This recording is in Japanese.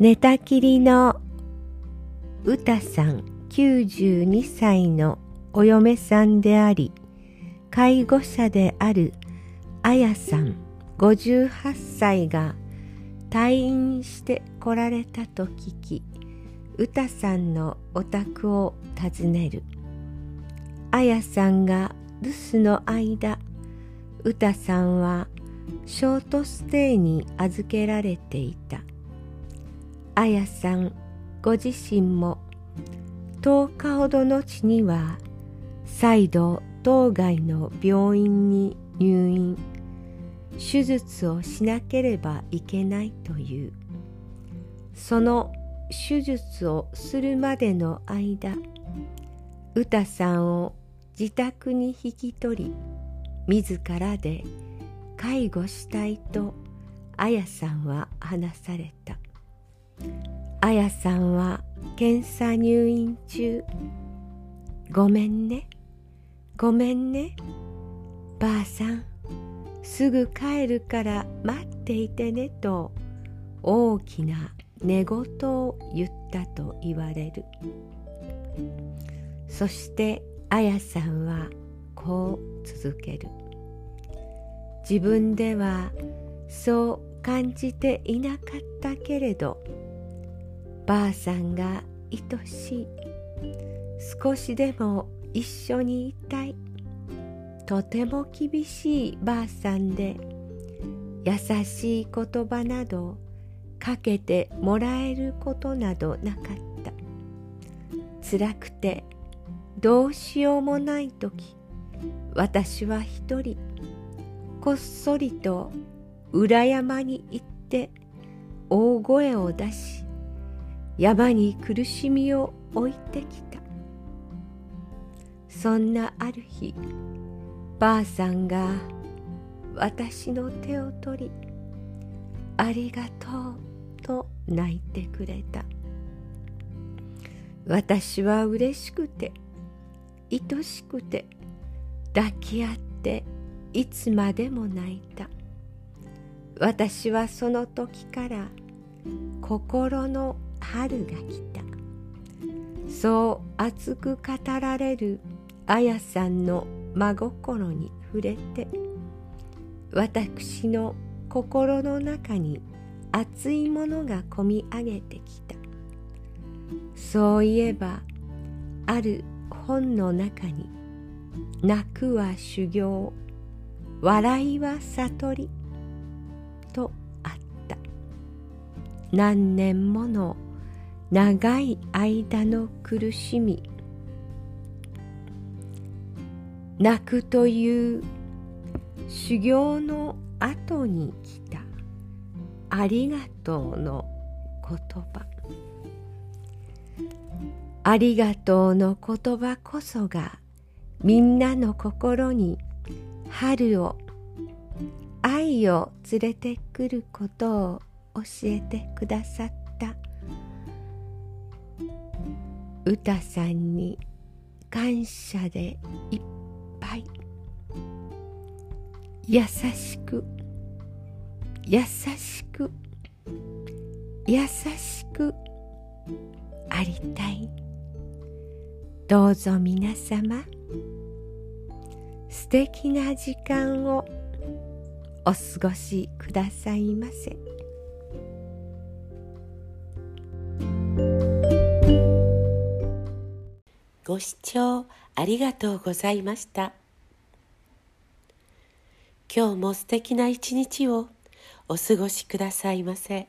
寝たきりの歌さん92歳のお嫁さんであり介護者であるあやさん58歳が退院して来られたと聞き歌さんのお宅を訪ねる。あやさんが留守の間歌さんはショートステイに預けられていた。あやさんご自身も10日ほど後には再度当該の病院に入院手術をしなければいけないという。その手術をするまでの間歌さんを自宅に引き取り自らで介護したいとあやさんは話された。あやさんは検査入院中。ごめんね。ごめんね。ばあさんすぐ帰るから待っていてねと大きな寝言を言ったと言われる。そしてあやさんはこう続ける。自分ではそう感じていなかったけれどばあさんが愛しい。少しでも一緒にいたい。とても厳しいばあさんで優しい言葉などかけてもらえることなどなかった。辛くてどうしようもない時私は一人こっそりと裏山に行って大声を出し山に苦しみを置いてきた。そんなある日ばあさんが私の手を取り「ありがとう」と泣いてくれた。私は嬉しくて愛しくて抱き合っていつまでも泣いた。私はその時から心の春が来たそう熱く語られるあやさんの真心に触れて私の心の中に熱いものがこみ上げてきた。そういえばある本の中に「泣くは修行笑いは悟り」とあった。何年もの長い間の苦しみ。泣くという修行の後に来たありがとうの言葉。ありがとうの言葉こそがみんなの心に春を愛を連れてくることを教えてくださった。歌さんに感謝でいっぱい優しく優しく優しくありたいどうぞ皆様素敵な時間をお過ごしくださいませ。ご視聴ありがとうございました。今日も素敵な一日をお過ごしくださいませ。